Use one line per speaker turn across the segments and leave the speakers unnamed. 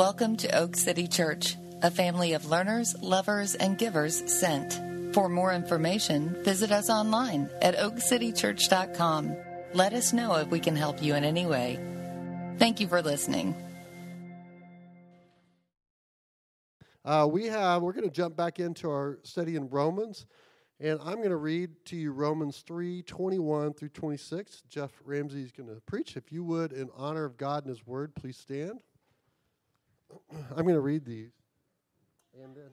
Welcome to Oak City Church, a family of learners, lovers, and givers sent. For more information, visit us online at oakcitychurch.com. Let us know if we can help you in any way. Thank you for listening.
Uh, we have, we're going to jump back into our study in Romans, and I'm going to read to you Romans 3 21 through 26. Jeff Ramsey is going to preach. If you would, in honor of God and His Word, please stand. I'm going to read these. And then,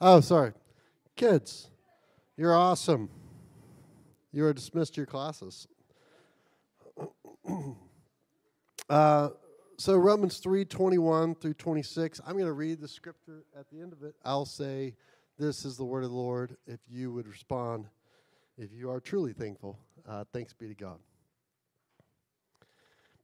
oh, sorry. Kids, you're awesome. You are dismissed to your classes. uh, so Romans 3 21 through 26. I'm going to read the scripture. At the end of it, I'll say, This is the word of the Lord. If you would respond, if you are truly thankful, uh, thanks be to God.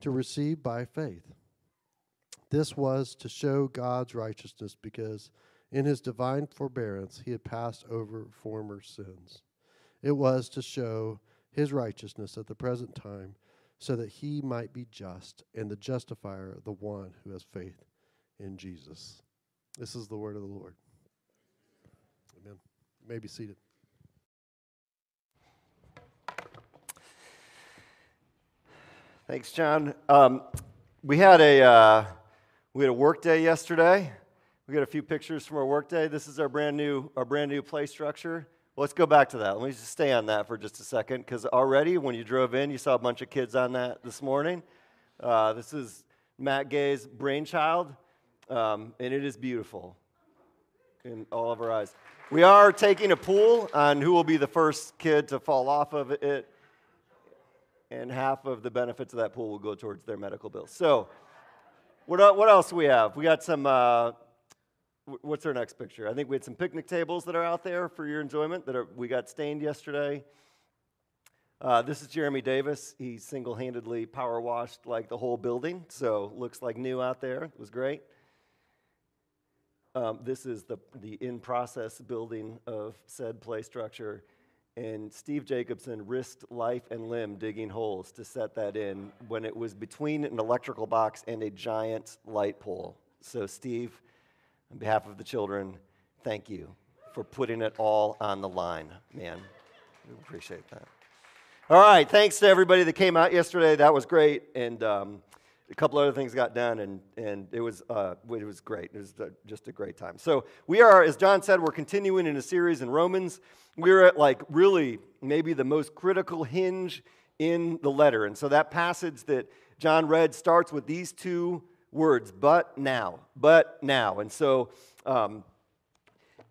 to receive by faith. This was to show God's righteousness because in his divine forbearance he had passed over former sins. It was to show his righteousness at the present time so that he might be just and the justifier the one who has faith in Jesus. This is the word of the Lord. Amen. You may be seated.
Thanks, John. Um, we had a uh, we had a work day yesterday. We got a few pictures from our work day. This is our brand new our brand new play structure. Well, let's go back to that. Let me just stay on that for just a second, because already when you drove in, you saw a bunch of kids on that this morning. Uh, this is Matt Gay's brainchild, um, and it is beautiful in all of our eyes. We are taking a pool on who will be the first kid to fall off of it and half of the benefits of that pool will go towards their medical bills. So, what, what else we have? We got some, uh, what's our next picture? I think we had some picnic tables that are out there for your enjoyment that are, we got stained yesterday. Uh, this is Jeremy Davis. He single handedly power washed like the whole building, so looks like new out there. It was great. Um, this is the, the in process building of said play structure and Steve Jacobson risked life and limb digging holes to set that in when it was between an electrical box and a giant light pole. So, Steve, on behalf of the children, thank you for putting it all on the line, man. We appreciate that. All right, thanks to everybody that came out yesterday. That was great. And um, a couple other things got done, and, and it, was, uh, it was great. It was just a great time. So, we are, as John said, we're continuing in a series in Romans. We're at like really maybe the most critical hinge in the letter. And so, that passage that John read starts with these two words, but now, but now. And so, um,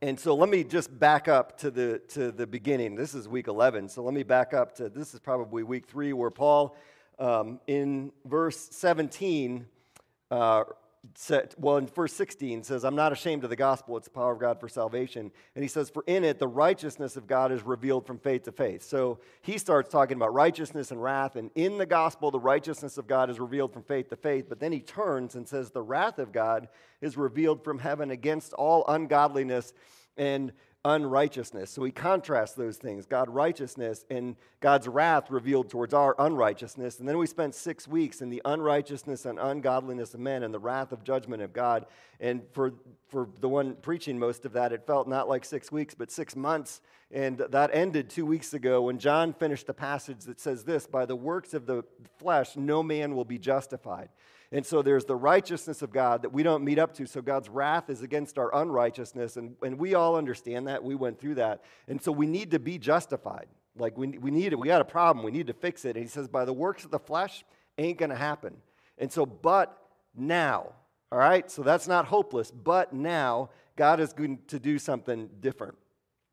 and so let me just back up to the, to the beginning. This is week 11. So let me back up to this is probably week three where Paul um, in verse 17, uh, well, in verse 16 says, I'm not ashamed of the gospel. It's the power of God for salvation. And he says, For in it, the righteousness of God is revealed from faith to faith. So he starts talking about righteousness and wrath. And in the gospel, the righteousness of God is revealed from faith to faith. But then he turns and says, The wrath of God is revealed from heaven against all ungodliness and unrighteousness. So he contrasts those things God righteousness and God's wrath revealed towards our unrighteousness. And then we spent six weeks in the unrighteousness and ungodliness of men and the wrath of judgment of God. And for, for the one preaching most of that, it felt not like six weeks, but six months. And that ended two weeks ago when John finished the passage that says this By the works of the flesh, no man will be justified. And so there's the righteousness of God that we don't meet up to. So God's wrath is against our unrighteousness. And, and we all understand that. We went through that. And so we need to be justified. Like we, we need it. We got a problem. We need to fix it. And he says, by the works of the flesh, ain't going to happen. And so, but now, all right? So that's not hopeless. But now, God is going to do something different.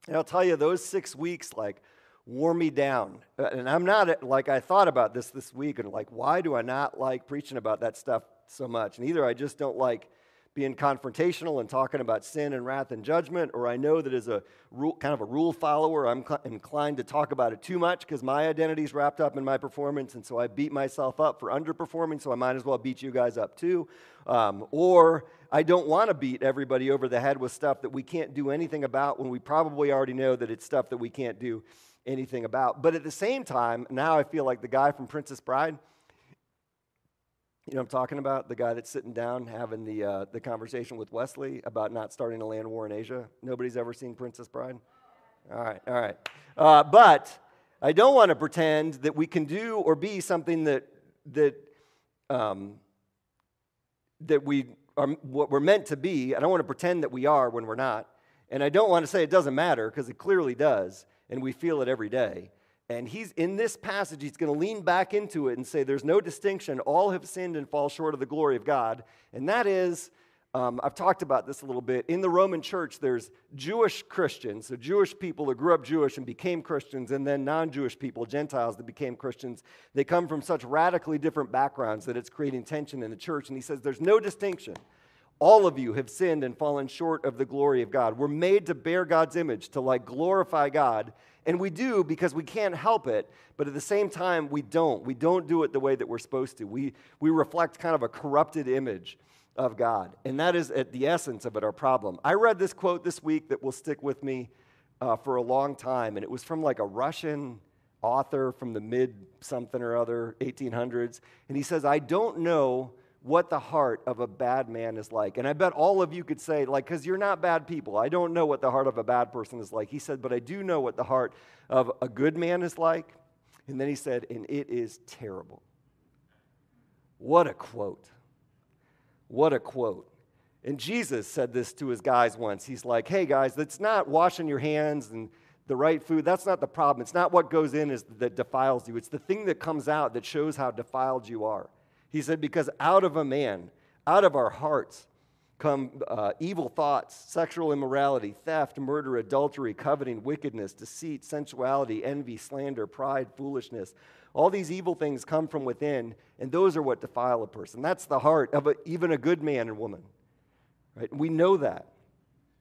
And I'll tell you, those six weeks, like, wore me down. Uh, and I'm not like I thought about this this week and like, why do I not like preaching about that stuff so much. And either I just don't like being confrontational and talking about sin and wrath and judgment, or I know that as a rule, kind of a rule follower, I'm cl- inclined to talk about it too much because my identity is wrapped up in my performance, and so I beat myself up for underperforming, so I might as well beat you guys up too. Um, or I don't want to beat everybody over the head with stuff that we can't do anything about when we probably already know that it's stuff that we can't do anything about. But at the same time, now I feel like the guy from Princess Bride you know I'm talking about? The guy that's sitting down having the, uh, the conversation with Westley about not starting a land war in Asia. Nobody's ever seen Princess Bride? All right, all right. Uh, but I don't want to pretend that we can do or be something that, that, um, that we are what we're meant to be. I don't want to pretend that we are when we're not. And I don't want to say it doesn't matter because it clearly does, and we feel it every day. And he's in this passage, he's going to lean back into it and say, There's no distinction. All have sinned and fall short of the glory of God. And that is, um, I've talked about this a little bit. In the Roman church, there's Jewish Christians, so Jewish people that grew up Jewish and became Christians, and then non Jewish people, Gentiles that became Christians. They come from such radically different backgrounds that it's creating tension in the church. And he says, There's no distinction. All of you have sinned and fallen short of the glory of God. We're made to bear God's image, to like glorify God and we do because we can't help it, but at the same time, we don't. We don't do it the way that we're supposed to. We, we reflect kind of a corrupted image of God. And that is at the essence of it, our problem. I read this quote this week that will stick with me uh, for a long time, and it was from like a Russian author from the mid something or other 1800s. And he says, I don't know what the heart of a bad man is like. And I bet all of you could say, like, because you're not bad people. I don't know what the heart of a bad person is like. He said, but I do know what the heart of a good man is like. And then he said, and it is terrible. What a quote. What a quote. And Jesus said this to his guys once. He's like, hey, guys, it's not washing your hands and the right food. That's not the problem. It's not what goes in is, that defiles you, it's the thing that comes out that shows how defiled you are. He said, Because out of a man, out of our hearts, come uh, evil thoughts, sexual immorality, theft, murder, adultery, coveting, wickedness, deceit, sensuality, envy, slander, pride, foolishness. All these evil things come from within, and those are what defile a person. That's the heart of a, even a good man and woman. Right? We know that.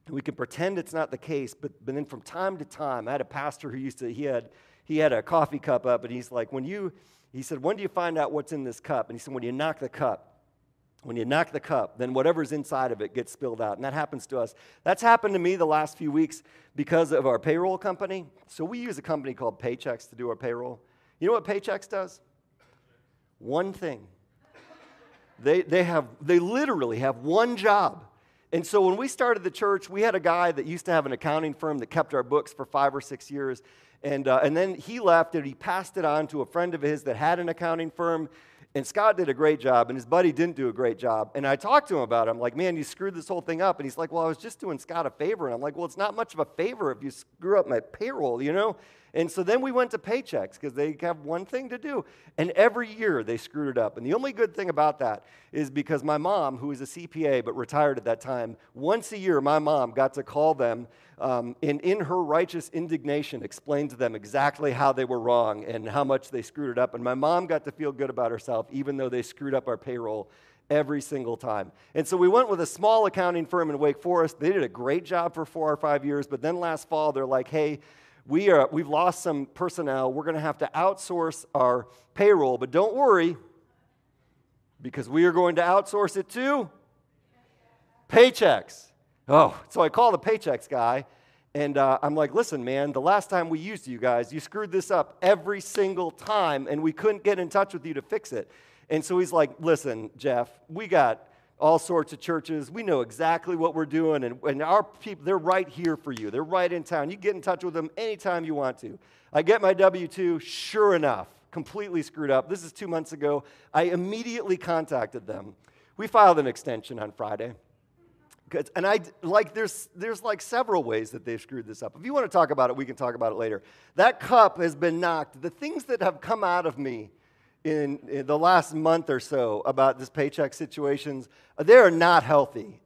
We can pretend it's not the case, but, but then from time to time, I had a pastor who used to, he had, he had a coffee cup up, and he's like, when you, he said, When do you find out what's in this cup? And he said, When you knock the cup. When you knock the cup, then whatever's inside of it gets spilled out. And that happens to us. That's happened to me the last few weeks because of our payroll company. So we use a company called Paychex to do our payroll. You know what Paychex does? One thing. They, they, have, they literally have one job. And so when we started the church, we had a guy that used to have an accounting firm that kept our books for five or six years. And, uh, and then he left and he passed it on to a friend of his that had an accounting firm. And Scott did a great job, and his buddy didn't do a great job. And I talked to him about it. I'm like, man, you screwed this whole thing up. And he's like, well, I was just doing Scott a favor. And I'm like, well, it's not much of a favor if you screw up my payroll, you know? And so then we went to Paychex because they have one thing to do. And every year they screwed it up. And the only good thing about that is because my mom, who is a CPA but retired at that time, once a year my mom got to call them um, and in her righteous indignation explain to them exactly how they were wrong and how much they screwed it up. And my mom got to feel good about herself even though they screwed up our payroll every single time. And so we went with a small accounting firm in Wake Forest. They did a great job for four or five years, but then last fall they're like, hey, we are, we've lost some personnel. We're going to have to outsource our payroll, but don't worry, because we are going to outsource it to Paychex. Oh, so I call the Paychex guy, and uh, I'm like, listen, man, the last time we used you guys, you screwed this up every single time, and we couldn't get in touch with you to fix it. And so he's like, listen, Jeff, we got all sorts of churches. We know exactly what we're doing, and, and our people, they're right here for you. They're right in town. You get in touch with them anytime you want to. I get my W 2, sure enough, completely screwed up. This is two months ago. I immediately contacted them. We filed an extension on Friday. And I like there's there's like several ways that they've screwed this up. If you want to talk about it, we can talk about it later. That cup has been knocked. The things that have come out of me in, in, the last month or so about this paycheck situations, uh, they are not healthy.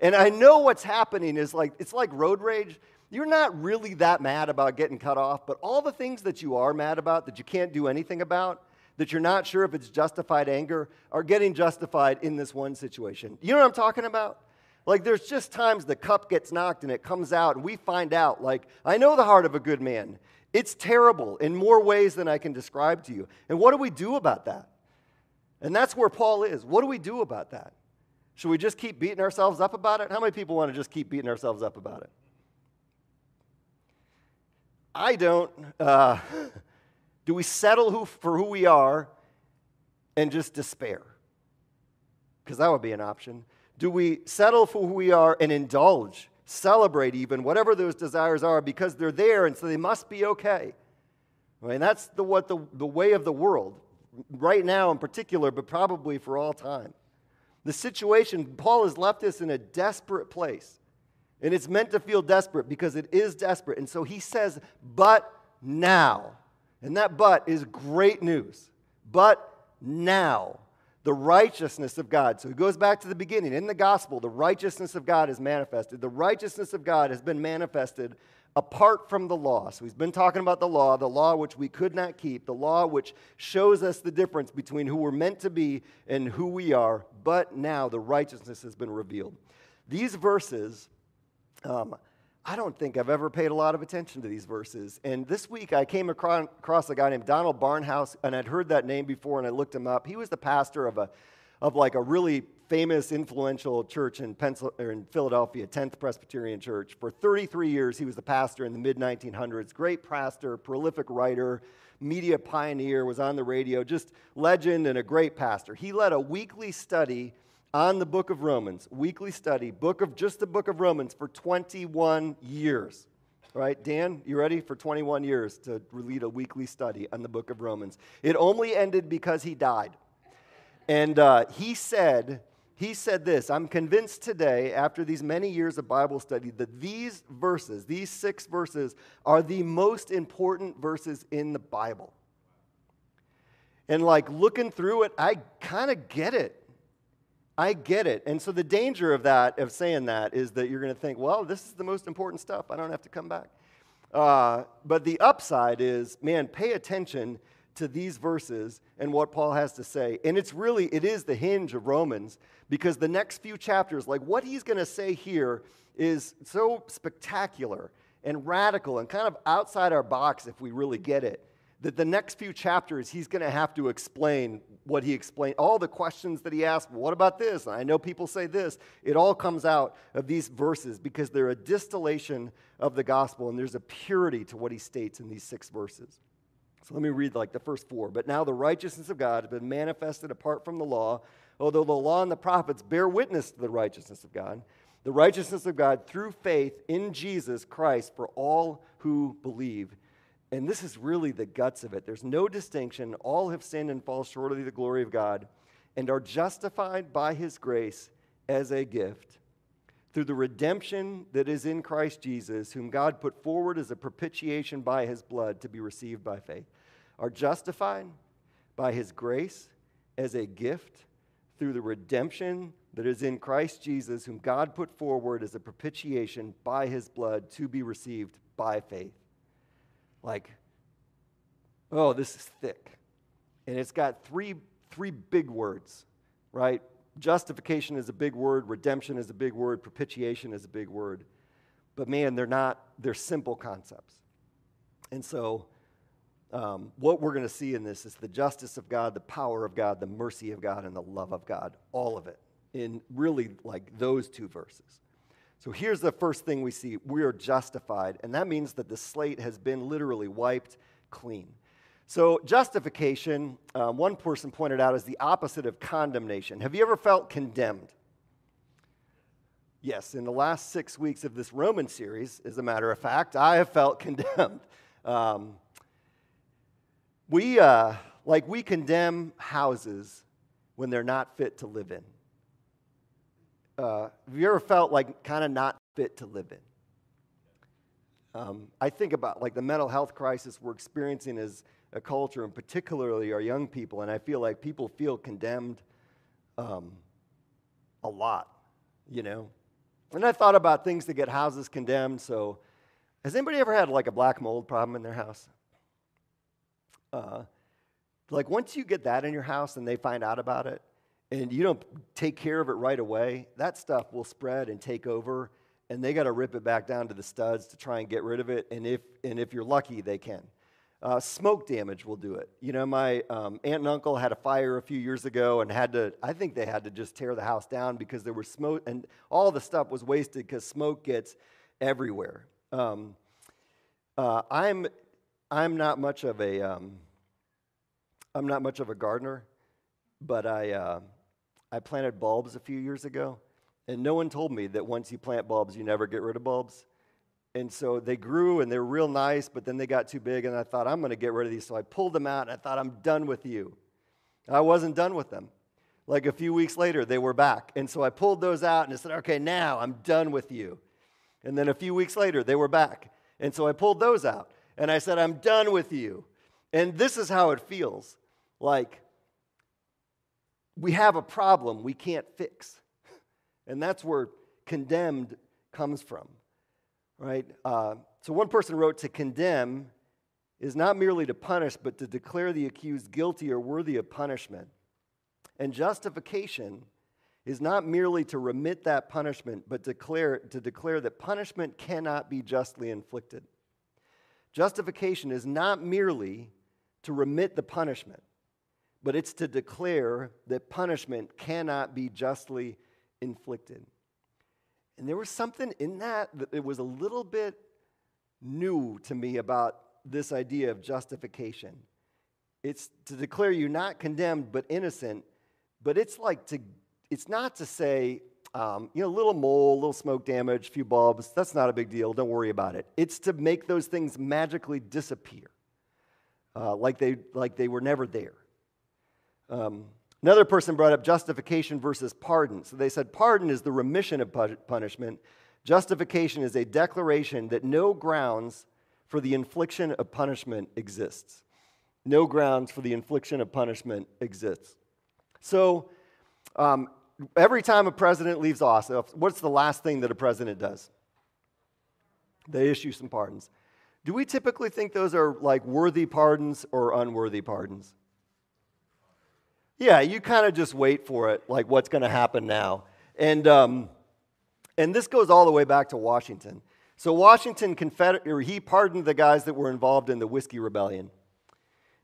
and I know what's happening is like, it's like road rage. You're not really that mad about getting cut off, but all the things that you are mad about that you can't do anything about, that you're not sure if it's justified anger are getting justified in this one situation. You know what I'm talking about? Like, there's just times the cup gets knocked and it comes out, and we find out, like, I know the heart of a good man. It's terrible in more ways than I can describe to you. And what do we do about that? And that's where Paul is. What do we do about that? Should we just keep beating ourselves up about it? How many people want to just keep beating ourselves up about it? I don't. Uh, do we settle who, for who we are and just despair? Because that would be an option. Do we settle for who we are and indulge, celebrate even, whatever those desires are, because they're there and so they must be okay? Mean, that's the, what the, the way of the world, right now in particular, but probably for all time. The situation, Paul has left us in a desperate place. And it's meant to feel desperate because it is desperate. And so he says, but now. And that but is great news. But now, the righteousness of God. So he goes back to the beginning. In the gospel, the righteousness of God is manifested. The righteousness of God has been manifested apart from the law. So he's been talking about the law, the law which we could not keep, the law which shows us the difference between who we're meant to be and who we are. But now the righteousness has been revealed. These verses um, I don't think I've ever paid a lot of attention to these verses. And this week I came across a guy named Donald Barnhouse, and I'd heard that name before, and I looked him up. He was the pastor of a of like a really famous, influential church in, in Philadelphia, 10th Presbyterian Church. For 33 years, he was the pastor in the mid 1900s. Great pastor, prolific writer, media pioneer, was on the radio, just legend and a great pastor. He led a weekly study on the book of Romans, weekly study, book of just the book of Romans for 21 years. Right, Dan, you ready for 21 years to lead a weekly study on the book of Romans? It only ended because he died. And uh, he said, he said this I'm convinced today, after these many years of Bible study, that these verses, these six verses, are the most important verses in the Bible. And like looking through it, I kind of get it. I get it. And so the danger of that, of saying that, is that you're going to think, well, this is the most important stuff. I don't have to come back. Uh, but the upside is, man, pay attention to these verses and what Paul has to say. And it's really, it is the hinge of Romans because the next few chapters, like what he's going to say here, is so spectacular and radical and kind of outside our box if we really get it that the next few chapters he's going to have to explain what he explained, all the questions that he asked. What about this? And I know people say this. It all comes out of these verses because they're a distillation of the gospel, and there's a purity to what he states in these six verses. So let me read like the first four. But now the righteousness of God has been manifested apart from the law, although the law and the prophets bear witness to the righteousness of God. The righteousness of God through faith in Jesus Christ for all who believe. And this is really the guts of it. There's no distinction. All have sinned and fall short of the glory of God and are justified by his grace as a gift through the redemption that is in Christ Jesus, whom God put forward as a propitiation by his blood to be received by faith. Are justified by his grace as a gift through the redemption that is in Christ Jesus, whom God put forward as a propitiation by his blood to be received by faith like, oh, this is thick. And it's got three, three big words, right? Justification is a big word, redemption is a big word, propitiation is a big word. But man, they're not, they're simple concepts. And so, um, what we're going to see in this is the justice of God, the power of God, the mercy of God, and the love of God, all of it in really like those two verses. So here's the first thing we see we are justified, and that means that the slate has been literally wiped clean. So, justification, um, one person pointed out, is the opposite of condemnation. Have you ever felt condemned? Yes, in the last six weeks of this Roman series, as a matter of fact, I have felt condemned. Um, we, uh, like, we condemn houses when they're not fit to live in uh, have you ever felt like kind of not fit to live in? Um, I think about like the mental health crisis we're experiencing as a culture, and particularly our young people, and I feel like people feel condemned um, a lot, you know. And I thought about things to get houses condemned. So, has anybody ever had like a black mold problem in their house? Uh, Like, once you get that in your house and they find out about it, and you don't take care of it right away, that stuff will spread and take over, and they got to rip it back down to the studs to try and get rid of it. And if, and if you're lucky, they can. Uh, smoke damage will do it. You know, my um, aunt and uncle had a fire a few years ago and had to, I think they had to just tear the house down because there was smoke, and all the stuff was wasted because smoke gets everywhere. Um, uh, I'm, I'm not much of a, um, I'm not much of a gardener, but I, uh, I planted bulbs a few years ago, and no one told me that once you plant bulbs, you never get rid of bulbs. And so they grew and they were real nice, but then they got too big, and I thought, I'm going to get rid of these. So I pulled them out, and I thought, I'm done with you. I wasn't done with them. Like a few weeks later, they were back. And so I pulled those out and I said, okay, now I'm done with you. And then a few weeks later, they were back. And so I pulled those out and I said, I'm done with you. And this is how it feels like we have a problem we can't fix. And that's where condemned comes from right? Uh, so one person wrote to condemn is not merely to punish, but to declare the accused guilty or worthy of punishment. And justification is not merely to remit that punishment, but declare, to declare that punishment cannot be justly inflicted. Justification is not merely to remit the punishment, but it's to declare that punishment cannot be justly inflicted. And there was something in that that was a little bit new to me about this idea of justification. It's to declare you not condemned but innocent, but it's like to, it's not to say, um, you know, a little mole, a little smoke damage, a few bulbs, that's not a big deal, don't worry about it. It's to make those things magically disappear, uh, like, they, like they were never there. Um, Another person brought up justification versus pardon. So they said pardon is the remission of punishment, justification is a declaration that no grounds for the infliction of punishment exists. No grounds for the infliction of punishment exists. So, um, every time a president leaves office, what's the last thing that a president does? They issue some pardons. Do we typically think those are like worthy pardons or unworthy pardons? Yeah, you kind of just wait for it, like what's going to happen now. And, um, and this goes all the way back to Washington. So Washington confed- or he pardoned the guys that were involved in the Whiskey Rebellion.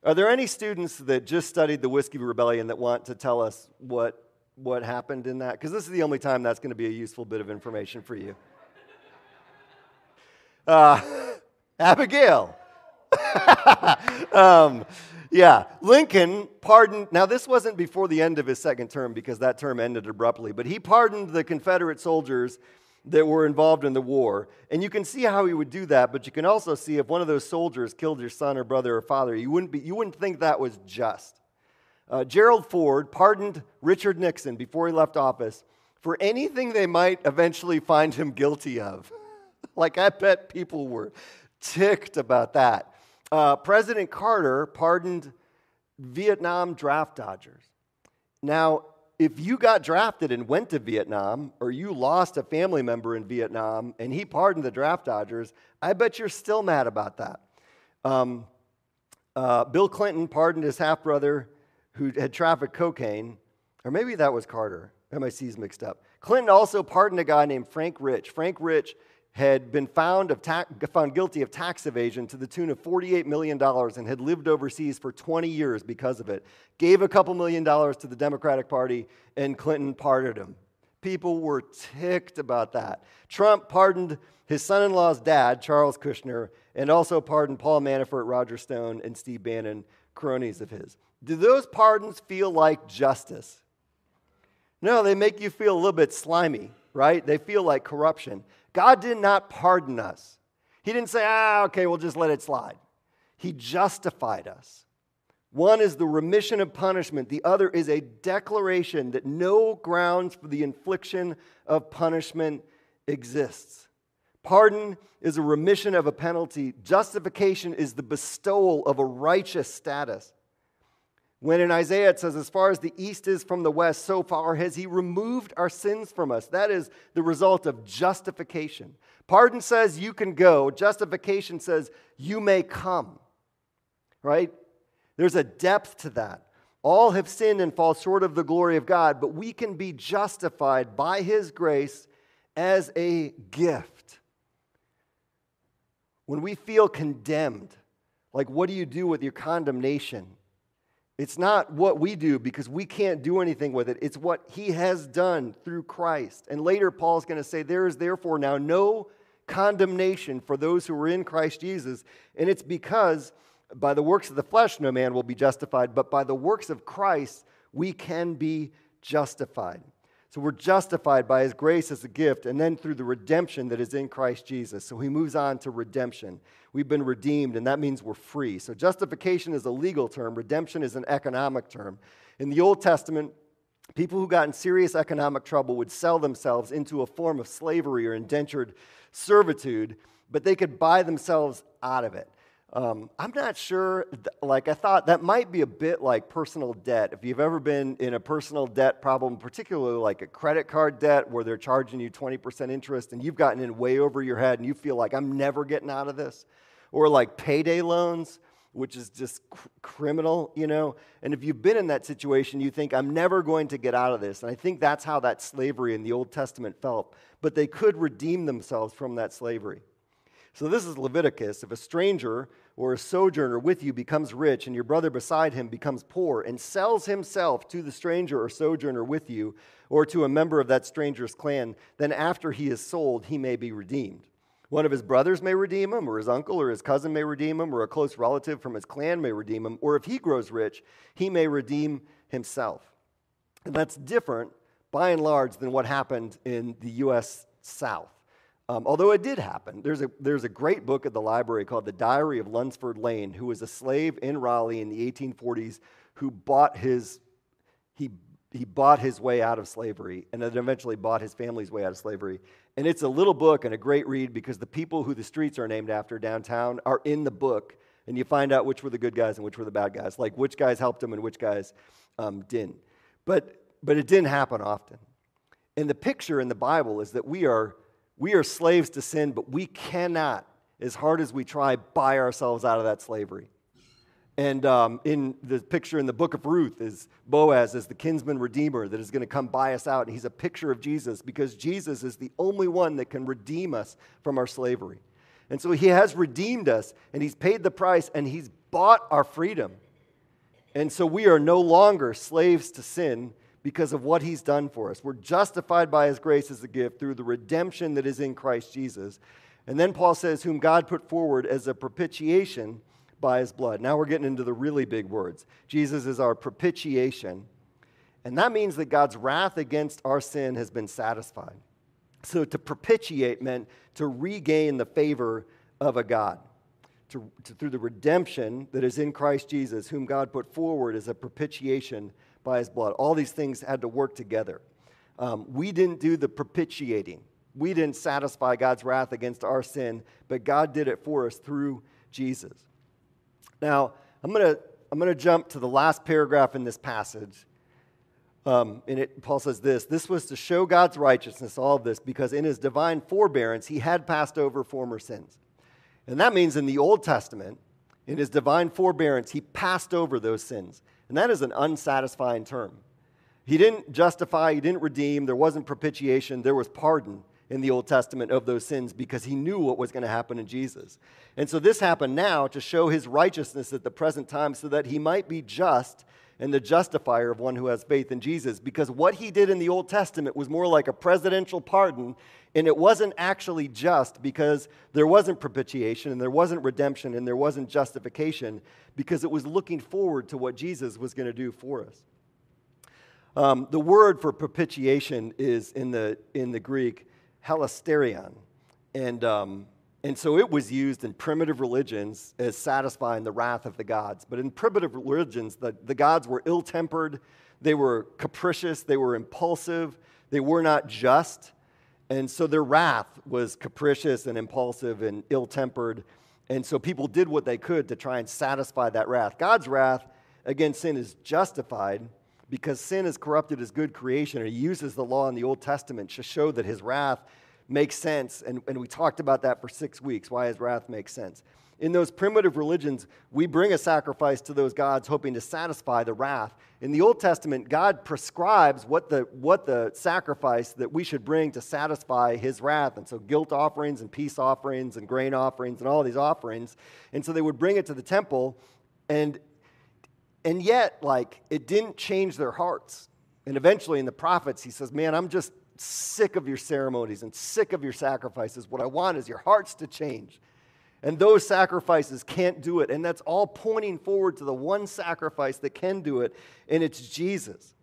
Are there any students that just studied the Whiskey Rebellion that want to tell us what, what happened in that? Because this is the only time that's going to be a useful bit of information for you. Uh, Abigail. um, yeah, Lincoln pardoned. Now, this wasn't before the end of his second term because that term ended abruptly, but he pardoned the Confederate soldiers that were involved in the war. And you can see how he would do that, but you can also see if one of those soldiers killed your son or brother or father, you wouldn't, be, you wouldn't think that was just. Uh, Gerald Ford pardoned Richard Nixon before he left office for anything they might eventually find him guilty of. like, I bet people were ticked about that uh, President Carter pardoned Vietnam draft dodgers. Now, if you got drafted and went to Vietnam, or you lost a family member in Vietnam and he pardoned the draft dodgers, I bet you're still mad about that. Um, uh, Bill Clinton pardoned his half brother who had trafficked cocaine, or maybe that was Carter. My C's mixed up. Clinton also pardoned a guy named Frank Rich. Frank Rich had been found, of ta- found guilty of tax evasion to the tune of $48 million and had lived overseas for 20 years because of it. Gave a couple million dollars to the Democratic Party, and Clinton pardoned him. People were ticked about that. Trump pardoned his son in law's dad, Charles Kushner, and also pardoned Paul Manafort, Roger Stone, and Steve Bannon, cronies of his. Do those pardons feel like justice? No, they make you feel a little bit slimy, right? They feel like corruption. God did not pardon us. He didn't say, ah, okay, we'll just let it slide. He justified us. One is the remission of punishment, the other is a declaration that no grounds for the infliction of punishment exists. Pardon is a remission of a penalty, justification is the bestowal of a righteous status. When in Isaiah it says, As far as the east is from the west, so far has he removed our sins from us. That is the result of justification. Pardon says you can go, justification says you may come. Right? There's a depth to that. All have sinned and fall short of the glory of God, but we can be justified by His grace as a gift. When we feel condemned, like what do you do with your condemnation? It's not what we do because we can't do anything with it. It's what he has done through Christ. And later, Paul's going to say, There is therefore now no condemnation for those who are in Christ Jesus. And it's because by the works of the flesh, no man will be justified, but by the works of Christ, we can be justified. So we're justified by his grace as a gift, and then through the redemption that is in Christ Jesus. So he moves on to redemption. We've been redeemed, and that means we're free. So justification is a legal term, redemption is an economic term. In the Old Testament, people who got in serious economic trouble would sell themselves into a form of slavery or indentured servitude, but they could buy themselves out of it. Um, I'm not sure, like, I thought that might be a bit like personal debt. If you've ever been in a personal debt problem, particularly like a credit card debt where they're charging you 20% interest and you've gotten in way over your head and you feel like, I'm never getting out of this. Or like payday loans, which is just cr- criminal, you know. And if you've been in that situation, you think, I'm never going to get out of this. And I think that's how that slavery in the Old Testament felt. But they could redeem themselves from that slavery. So this is Leviticus. If a stranger or a sojourner with you becomes rich and your brother beside him becomes poor and sells himself to the stranger or sojourner with you or to a member of that stranger's clan, then after he is sold, he may be redeemed. One of his brothers may redeem him, or his uncle or his cousin may redeem him, or a close relative from his clan may redeem him, or if he grows rich, he may redeem himself. And that's different, by and large, than what happened in the U.S. South. Um, although it did happen. There's a, there's a great book at the library called The Diary of Lunsford Lane, who was a slave in Raleigh in the 1840s who bought his, he, he bought his way out of slavery and then eventually bought his family's way out of slavery. And it's a little book and a great read because the people who the streets are named after downtown are in the book. And you find out which were the good guys and which were the bad guys, like which guys helped him and which guys um, didn't. But, but it didn't happen often. And the picture in the Bible is that we are we are slaves to sin, but we cannot, as hard as we try, buy ourselves out of that slavery. And um, in the picture in the book of Ruth is Boaz as the kinsman redeemer that is going to come buy us out. And he's a picture of Jesus because Jesus is the only one that can redeem us from our slavery. And so he has redeemed us and he's paid the price and he's bought our freedom. And so we are no longer slaves to sin because of what he's done for us. We're justified by his grace as a gift through the redemption that is in Christ Jesus. And then Paul says, whom God put forward as a propitiation by his blood. Now we're getting into the really big words. Jesus is our propitiation. And that means that God's wrath against our sin has been satisfied. So to propitiate meant to regain the favor of a God. To, to, through the redemption that is in Christ Jesus, whom God put forward as a propitiation by his blood. All these things had to work together. Um, we didn't do the propitiating, we didn't satisfy God's wrath against our sin, but God did it for us through Jesus. Now, I'm going to I'm going to jump to the last paragraph in this passage. Um, and it, Paul says this this was to show God's righteousness, all of this, because in his divine forbearance, he had passed over former sins. And that means in the Old Testament, in his divine forbearance, he passed over those sins. And that is an unsatisfying term. He didn't justify, he didn't redeem, there wasn't propitiation, there was pardon in the Old Testament of those sins because he knew what was going to happen in Jesus. And so this happened now to show his righteousness at the present time so that he might be just and the justifier of one who has faith in Jesus. Because what he did in the Old Testament was more like a presidential pardon, and it wasn't actually just because there wasn't propitiation and there wasn't redemption and there wasn't justification, because it was looking forward to what Jesus was going to do for us. Um, the word for propitiation is in the, in the Greek, hilasterion. And um, and so it was used in primitive religions as satisfying the wrath of the gods. But in primitive religions, the, the gods were ill tempered, they were capricious, they were impulsive, they were not just. And so their wrath was capricious and impulsive and ill tempered. And so people did what they could to try and satisfy that wrath. God's wrath against sin is justified because sin is corrupted his good creation. And he uses the law in the Old Testament to show that his wrath makes sense. And, and we talked about that for six weeks, why his wrath makes sense. In those primitive religions, we bring a sacrifice to those gods hoping to satisfy the wrath. In the Old Testament, God prescribes what the, what the sacrifice that we should bring to satisfy his wrath. And so, guilt offerings and peace offerings and grain offerings and all these offerings. And so, they would bring it to the temple, and, and yet, like, it didn't change their hearts. And eventually, in the prophets, he says, Man, I'm just sick of your ceremonies and sick of your sacrifices. What I want is your hearts to change. And those sacrifices can't do it. And that's all pointing forward to the one sacrifice that can do it, and it's Jesus.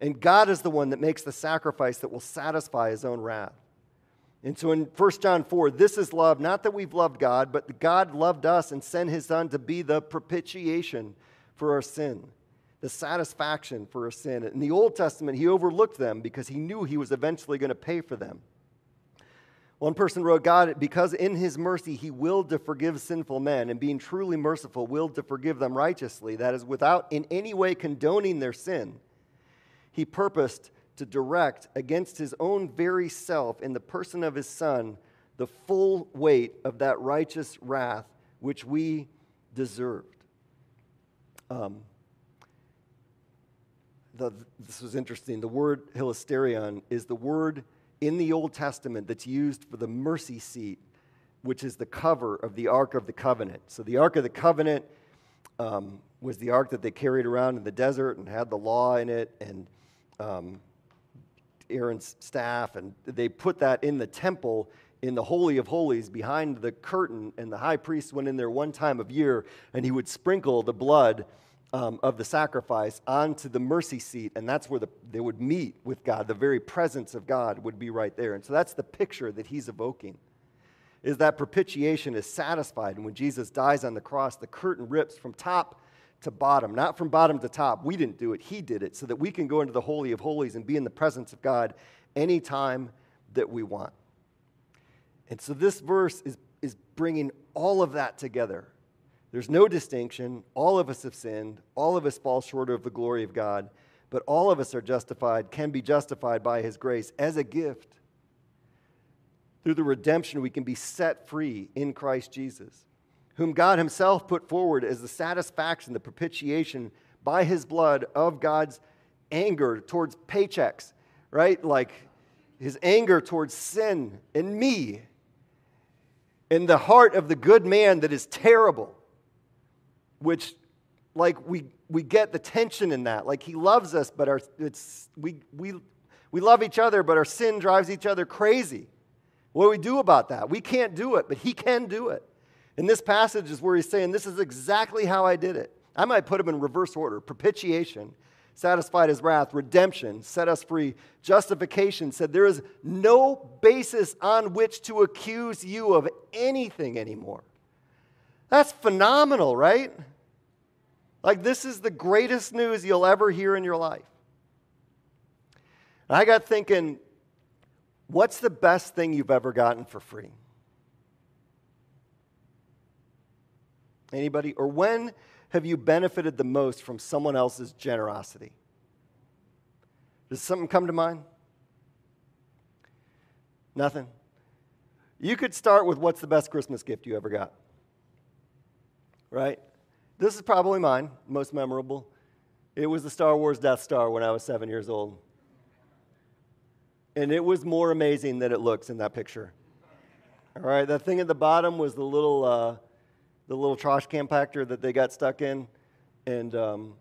And God is the one that makes the sacrifice that will satisfy his own wrath. And so in 1 John 4, this is love, not that we've loved God, but God loved us and sent his son to be the propitiation for our sin, the satisfaction for our sin. In the Old Testament, he overlooked them because he knew he was eventually going to pay for them. One person wrote, God, because in his mercy he willed to forgive sinful men, and being truly merciful, willed to forgive them righteously, that is, without in any way condoning their sin, he purposed to direct against his own very self in the person of his Son the full weight of that righteous wrath which we deserved. Um, the, this was interesting. The word hilasterion is the word in the Old Testament that's used for the mercy seat, which is the cover of the Ark of the Covenant. So the Ark of the Covenant um, was the ark that they carried around in the desert and had the law in it and um, Aaron's staff, and they put that in the temple in the Holy of Holies behind the curtain, and the high priest went in there one time of year and he would sprinkle the blood um, of the sacrifice onto the mercy seat, and that's where the, they would meet with God. The very presence of God would be right there. And so that's the picture that he's evoking. Is that propitiation is satisfied, and when Jesus dies on the cross, the curtain rips from top to bottom, not from bottom to top. We didn't do it, He did it, so that we can go into the Holy of Holies and be in the presence of God anytime that we want. And so this verse is, is bringing all of that together. There's no distinction. All of us have sinned. All of us fall short of the glory of God. But all of us are justified, can be justified by His grace as a gift. Through the redemption, we can be set free in Christ Jesus, whom God Himself put forward as the satisfaction, the propitiation by His blood of God's anger towards Paychex, right? Like His anger towards sin and me, in the heart of the good man that is terrible which like we we get the tension in that. Like he loves us but our it's we we we love each other but our sin drives each other crazy. What do we do about that? We can't do it but he can do it. And this passage is where he's saying this is exactly how i did it. I might put them in reverse order. Propitiation satisfied his wrath. Redemption set us free. Justification said there is no basis on which to accuse you of anything anymore that's phenomenal, right? Like, this is the greatest news you'll ever hear in your life. And I got thinking, what's the best thing you've ever gotten for free? Anybody? Or when have you benefited the most from someone else's generosity? Does something come to mind? Nothing? You could start with what's the best Christmas gift you ever got? Right? This is probably mine, most memorable. It was the Star Wars Death Star when I was seven years old. And it was more amazing than it looks in that picture. All right, that thing at the bottom was the little, uh, the little trash compactor that they got stuck in, and um,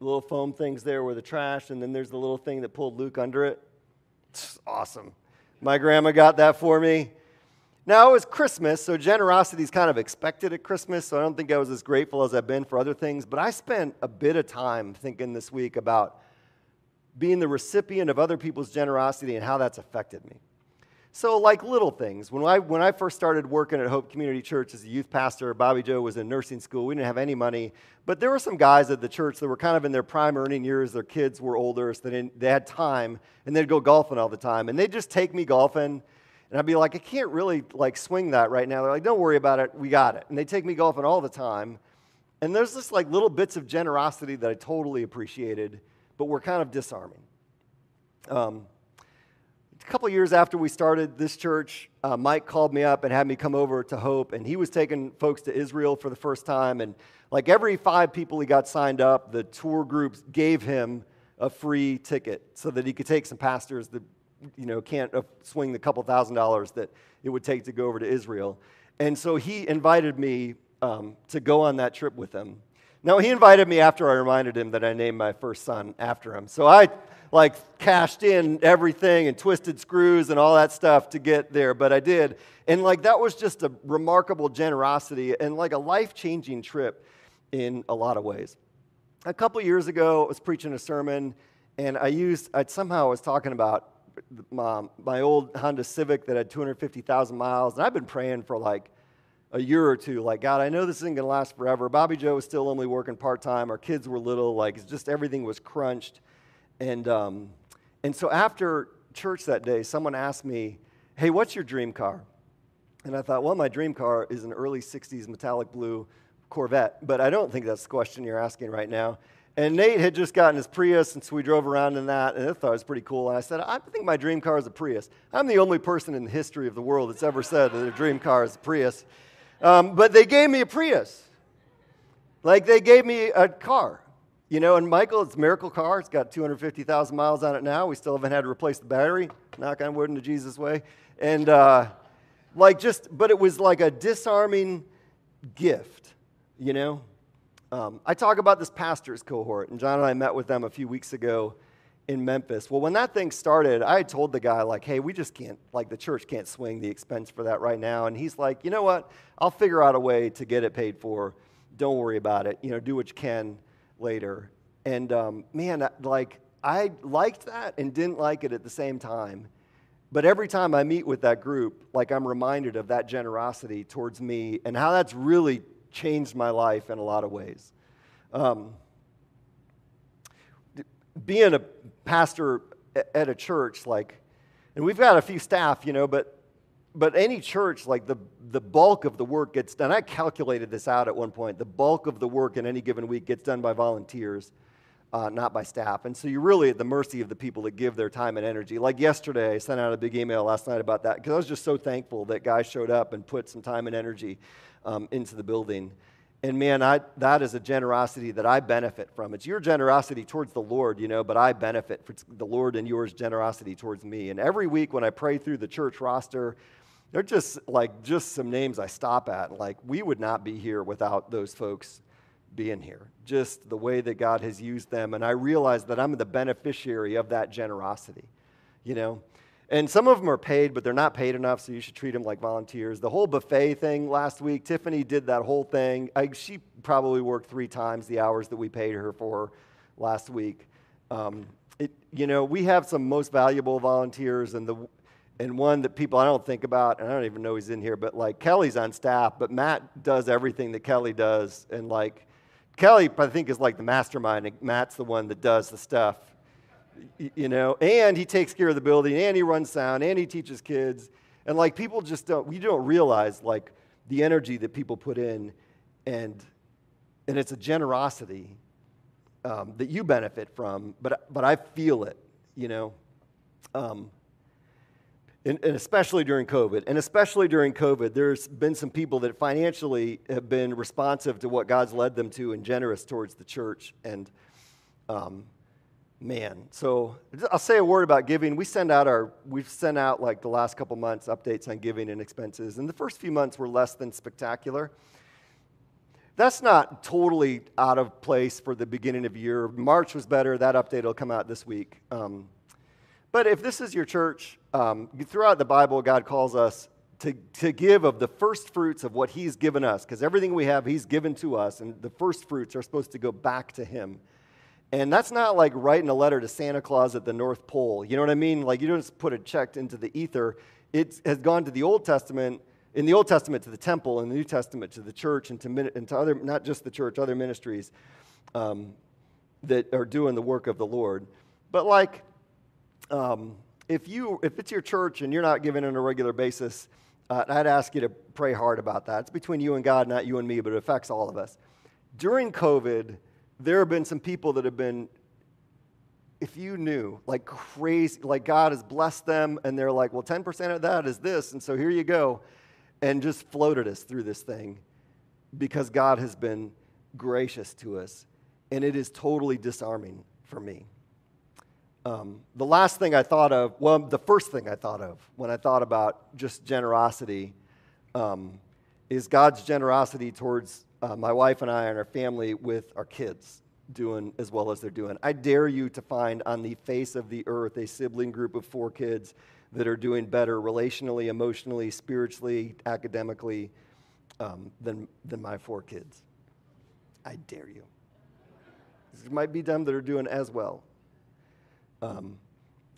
little foam things there were the trash, and then there's the little thing that pulled Luke under it. It's awesome. My grandma got that for me. Now, it was Christmas, so generosity is kind of expected at Christmas, so I don't think I was as grateful as I've been for other things. But I spent a bit of time thinking this week about being the recipient of other people's generosity and how that's affected me. So, like little things, when I, when I first started working at Hope Community Church as a youth pastor, Bobby Joe was in nursing school. We didn't have any money, but there were some guys at the church that were kind of in their prime earning years. Their kids were older, so they, they had time, and they'd go golfing all the time. And they'd just take me golfing and I'd be like, I can't really like swing that right now. They're like, don't worry about it, we got it. And they take me golfing all the time. And there's this like little bits of generosity that I totally appreciated, but were kind of disarming. Um, a couple years after we started this church, uh, Mike called me up and had me come over to Hope, and he was taking folks to Israel for the first time. And like every five people he got signed up, the tour groups gave him a free ticket so that he could take some pastors you know can't uh, swing the couple thousand dollars that it would take to go over to Israel. And so he invited me um, to go on that trip with him. Now he invited me after I reminded him that I named my first son after him. So I like cashed in everything and twisted screws and all that stuff to get there, but I did. And like that was just a remarkable generosity and like a life changing trip in a lot of ways. A couple years ago, I was preaching a sermon and I used, I somehow was talking about my, my old Honda Civic that had 250,000 miles, and I've been praying for like a year or two, like, God, I know this isn't going to last forever. Bobby Joe was still only working part time. Our kids were little, like, just everything was crunched. And, um, and so after church that day, someone asked me, Hey, what's your dream car? And I thought, well, my dream car is an early 60s metallic blue Corvette, but I don't think that's the question you're asking right now. And Nate had just gotten his Prius, and so we drove around in that, and I thought it was pretty cool. And I said, I think my dream car is a Prius. I'm the only person in the history of the world that's ever said that their dream car is a Prius. Um, but they gave me a Prius. Like they gave me a car. You know, and Michael, it's a miracle car. It's got 250,000 miles on it now. We still haven't had to replace the battery. Knock on wood in the Jesus way. And uh, like just, but it was like a disarming gift, you know? Um, I talk about this pastor's cohort, and John and I met with them a few weeks ago in Memphis. Well, when that thing started, I told the guy, like, hey, we just can't, like, the church can't swing the expense for that right now. And he's like, you know what? I'll figure out a way to get it paid for. Don't worry about it. You know, do what you can later. And um, man, like, I liked that and didn't like it at the same time. But every time I meet with that group, like, I'm reminded of that generosity towards me and how that's really changed my life in a lot of ways. Um, being a pastor at a church, like, and we've got a few staff, you know, but but any church, like the, the bulk of the work gets done. I calculated this out at one point. The bulk of the work in any given week gets done by volunteers, uh, not by staff. And so you're really at the mercy of the people that give their time and energy. Like yesterday, I sent out a big email last night about that because I was just so thankful that guys showed up and put some time and energy um, into the building. And man, I, that is a generosity that I benefit from. It's your generosity towards the Lord, you know, but I benefit from the Lord and yours generosity towards me. And every week when I pray through the church roster, they're just like just some names I stop at. Like we would not be here without those folks being here. Just the way that God has used them. And I realize that I'm the beneficiary of that generosity, you know. And some of them are paid, but they're not paid enough, so you should treat them like volunteers. The whole buffet thing last week, Tiffany did that whole thing. I, she probably worked three times the hours that we paid her for last week. Um, it, you know, we have some most valuable volunteers, and the and one that people I don't think about, and I don't even know he's in here, but like Kelly's on staff, but Matt does everything that Kelly does, and like Kelly, I think, is like the mastermind, Matt's the one that does the stuff you know, and he takes care of the building, and he runs sound, and he teaches kids. And like people just don't, we don't realize like the energy that people put in, and and it's a generosity um, that you benefit from, but but I feel it, you know. Um, and, and, especially during COVID, and especially during COVID, there's been some people that financially have been responsive to what God's led them to and generous towards the church. And um, man so i'll say a word about giving. We send out our we've sent out like the last couple months updates on giving and expenses. And the first few months were less than spectacular. That's not totally out of place for the beginning of year. March was better. That update will come out this week. Um, but if this is your church um, throughout the bible god calls us to, to give of the first fruits of what he's given us because everything we have he's given to us and the first fruits are supposed to go back to him and that's not like writing a letter to Santa Claus at the North Pole. You know what I mean? Like you don't just put a check into the ether. It has gone to the Old Testament, in the Old Testament to the temple, in the New Testament to the church, and to, and to other, not just the church, other ministries um, that are doing the work of the Lord. But like, um, if you if it's your church and you're not giving on a regular basis, uh, I'd ask you to pray hard about that. It's between you and God, not you and me, but it affects all of us. During COVID, there have been some people that have been if you knew, like crazy, like God has blessed them, and they're like, well, 10% of that is this, and so here you go, and just floated us through this thing because God has been gracious to us, and it is totally disarming for me. Um, the last thing I thought of, well, the first thing I thought of when I thought about just generosity um, is God's generosity towards uh, my wife and I and our family with our kids doing as well as they're doing. I dare you to find on the face of the earth a sibling group of four kids that are doing better relationally, emotionally, spiritually, academically um, than, than my four kids. I dare you. There might be them that are doing as well. Um,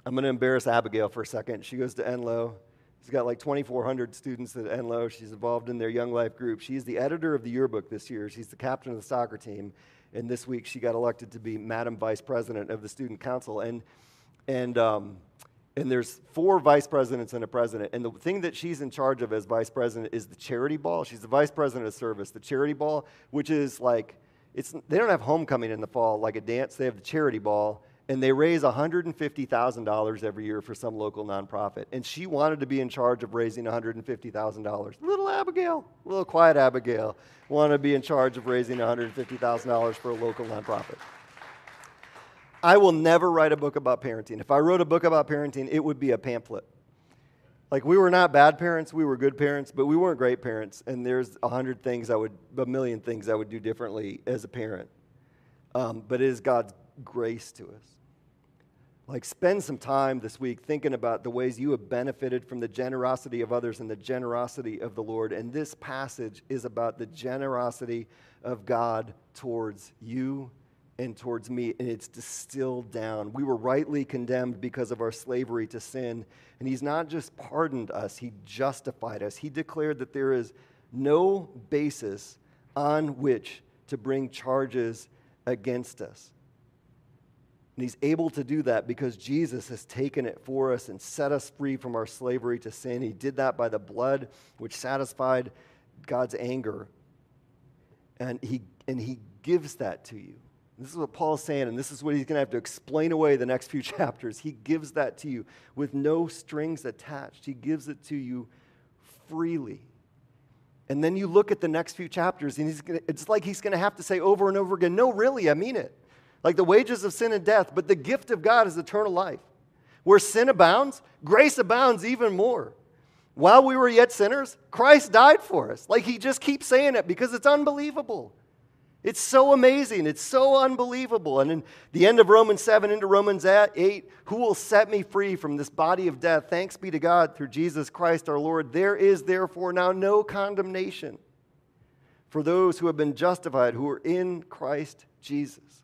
I'm going to embarrass Abigail for a second. She goes to Enloe. She's got like 2,400 students at Enloe. She's involved in their Young Life group. She's the editor of the yearbook this year. She's the captain of the soccer team. And this week she got elected to be Madam Vice President of the Student Council. And, and, um, and there's four vice presidents and a president. And the thing that she's in charge of as vice president is the charity ball. She's the vice president of service, the charity ball, which is like, it's, they don't have homecoming in the fall like a dance. They have the charity ball and they raise $150,000 every year for some local nonprofit. And she wanted to be in charge of raising $150,000. Little Abigail, little quiet Abigail, wanted to be in charge of raising $150,000 for a local nonprofit. I will never write a book about parenting. If I wrote a book about parenting, it would be a pamphlet. Like, we were not bad parents, we were good parents, but we weren't great parents. And there's a hundred things I would, a million things I would do differently as a parent. Um, but it is God's grace to us. Like, spend some time this week thinking about the ways you have benefited from the generosity of others and the generosity of the Lord. And this passage is about the generosity of God towards you and towards me, and it's distilled down. We were rightly condemned because of our slavery to sin, and He's not just pardoned us, He justified us. He declared that there is no basis on which to bring charges against us. And he's able to do that because Jesus has taken it for us and set us free from our slavery to sin. He did that by the blood which satisfied God's anger. And he, and he gives that to you. This is what Paul's saying, and this is what he's going to have to explain away the next few chapters. He gives that to you with no strings attached, he gives it to you freely. And then you look at the next few chapters, and he's gonna, it's like he's going to have to say over and over again, No, really, I mean it. Like the wages of sin and death, but the gift of God is eternal life. Where sin abounds, grace abounds even more. While we were yet sinners, Christ died for us. Like he just keeps saying it because it's unbelievable. It's so amazing. It's so unbelievable. And in the end of Romans 7 into Romans 8, who will set me free from this body of death? Thanks be to God through Jesus Christ our Lord. There is therefore now no condemnation for those who have been justified, who are in Christ Jesus.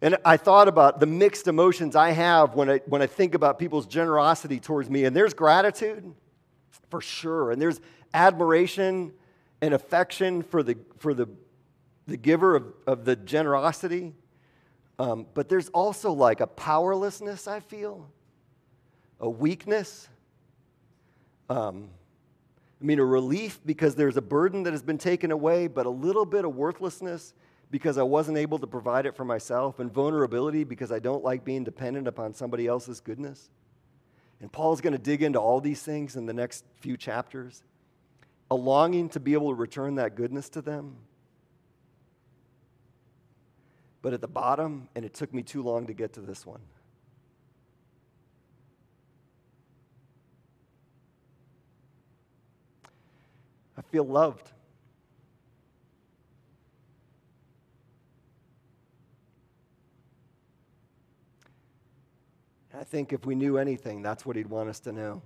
And I thought about the mixed emotions I have when I, when I think about people's generosity towards me. And there's gratitude, for sure. And there's admiration and affection for the, for the, the giver of, of the generosity. Um, but there's also like a powerlessness, I feel, a weakness. Um, I mean, a relief because there's a burden that has been taken away, but a little bit of worthlessness because I wasn't able to provide it for myself, and vulnerability because I don't like being dependent upon somebody else's goodness. And Paul's going to dig into all these things in the next few chapters. A longing to be able to return that goodness to them. But at the bottom, and it took me too long to get to this one. I feel loved. I think if we knew anything, that's what he'd want us to know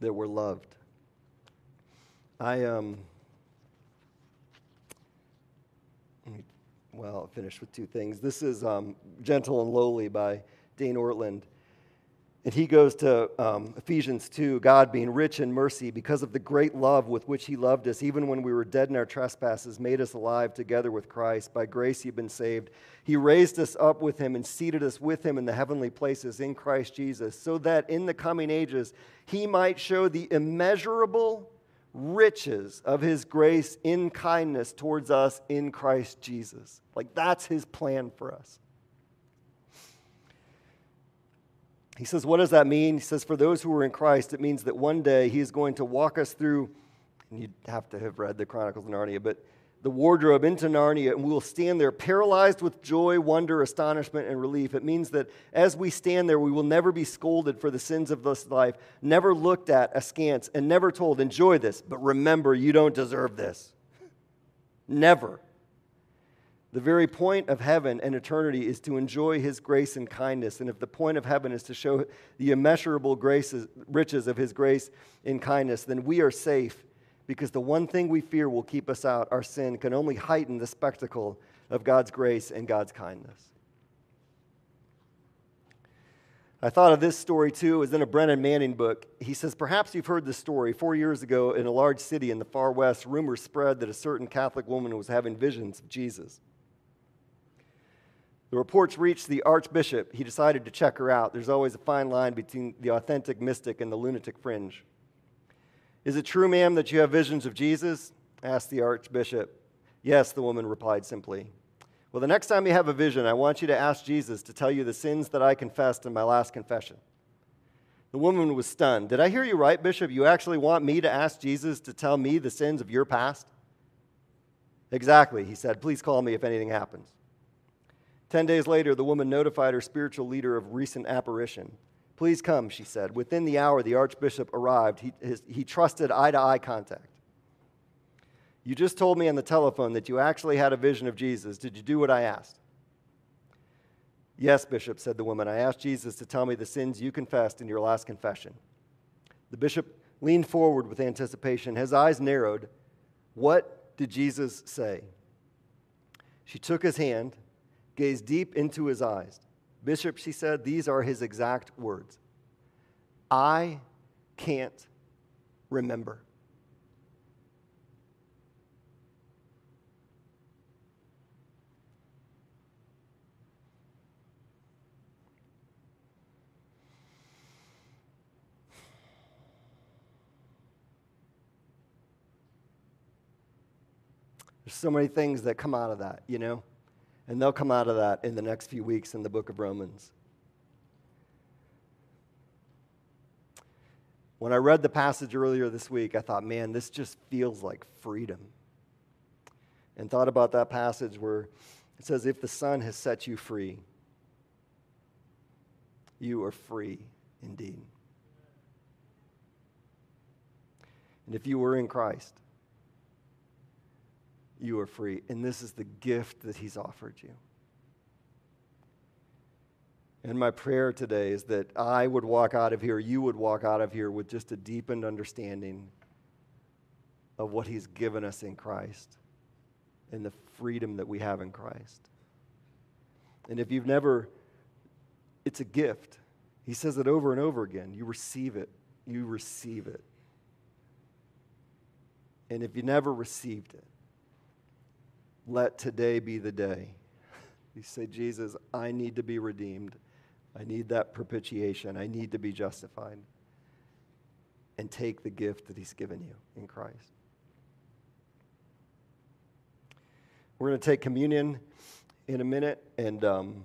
that we're loved. I, um, well, I'll finish with two things. This is um, Gentle and Lowly by Dane Ortlund. And he goes to um, Ephesians 2 God being rich in mercy because of the great love with which he loved us, even when we were dead in our trespasses, made us alive together with Christ. By grace you've been saved. He raised us up with him and seated us with him in the heavenly places in Christ Jesus, so that in the coming ages he might show the immeasurable riches of his grace in kindness towards us in Christ Jesus. Like that's his plan for us. He says, What does that mean? He says, For those who are in Christ, it means that one day he is going to walk us through, and you'd have to have read the Chronicles of Narnia, but the wardrobe into Narnia, and we will stand there paralyzed with joy, wonder, astonishment, and relief. It means that as we stand there, we will never be scolded for the sins of this life, never looked at askance, and never told, Enjoy this, but remember, you don't deserve this. Never. The very point of heaven and eternity is to enjoy his grace and kindness. And if the point of heaven is to show the immeasurable graces, riches of his grace and kindness, then we are safe because the one thing we fear will keep us out, our sin, can only heighten the spectacle of God's grace and God's kindness. I thought of this story too. It was in a Brennan Manning book. He says, Perhaps you've heard this story. Four years ago, in a large city in the far west, rumors spread that a certain Catholic woman was having visions of Jesus. The reports reached the archbishop. He decided to check her out. There's always a fine line between the authentic mystic and the lunatic fringe. Is it true, ma'am, that you have visions of Jesus? asked the archbishop. Yes, the woman replied simply. Well, the next time you have a vision, I want you to ask Jesus to tell you the sins that I confessed in my last confession. The woman was stunned. Did I hear you right, Bishop? You actually want me to ask Jesus to tell me the sins of your past? Exactly, he said. Please call me if anything happens. Ten days later, the woman notified her spiritual leader of recent apparition. Please come, she said. Within the hour, the archbishop arrived. He, his, he trusted eye to eye contact. You just told me on the telephone that you actually had a vision of Jesus. Did you do what I asked? Yes, Bishop, said the woman. I asked Jesus to tell me the sins you confessed in your last confession. The bishop leaned forward with anticipation. His eyes narrowed. What did Jesus say? She took his hand, gazed deep into his eyes. Bishop, she said, these are his exact words I can't remember. There's so many things that come out of that, you know? And they'll come out of that in the next few weeks in the book of Romans. When I read the passage earlier this week, I thought, man, this just feels like freedom. And thought about that passage where it says, if the Son has set you free, you are free indeed. And if you were in Christ, you are free. And this is the gift that He's offered you. And my prayer today is that I would walk out of here, you would walk out of here with just a deepened understanding of what He's given us in Christ and the freedom that we have in Christ. And if you've never, it's a gift. He says it over and over again. You receive it. You receive it. And if you never received it, let today be the day. You say, Jesus, I need to be redeemed. I need that propitiation. I need to be justified. And take the gift that He's given you in Christ. We're going to take communion in a minute. And um,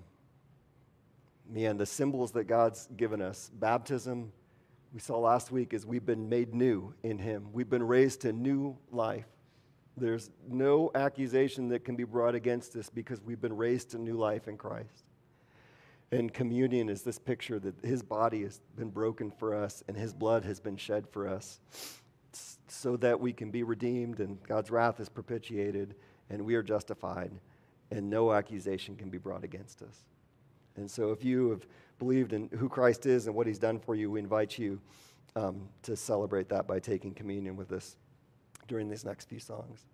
man, the symbols that God's given us baptism, we saw last week, is we've been made new in Him, we've been raised to new life. There's no accusation that can be brought against us because we've been raised to new life in Christ. And communion is this picture that his body has been broken for us and his blood has been shed for us so that we can be redeemed and God's wrath is propitiated and we are justified and no accusation can be brought against us. And so if you have believed in who Christ is and what he's done for you, we invite you um, to celebrate that by taking communion with us during these next few songs.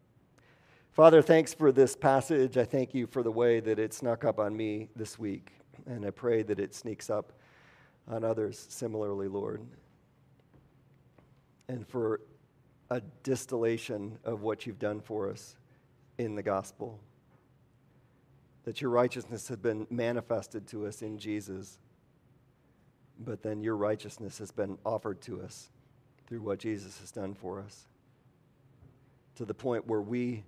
Father, thanks for this passage. I thank you for the way that it snuck up on me this week. And I pray that it sneaks up on others similarly, Lord. And for a distillation of what you've done for us in the gospel. That your righteousness has been manifested to us in Jesus, but then your righteousness has been offered to us through what Jesus has done for us. To the point where we,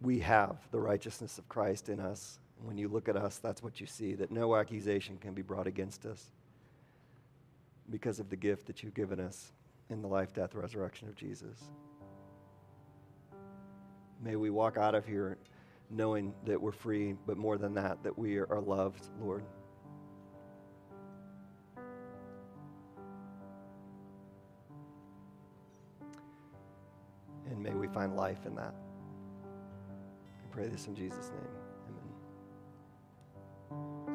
we have the righteousness of Christ in us. When you look at us, that's what you see that no accusation can be brought against us because of the gift that you've given us in the life, death, resurrection of Jesus. May we walk out of here knowing that we're free, but more than that, that we are loved, Lord. Find life in that. I pray this in Jesus' name. Amen.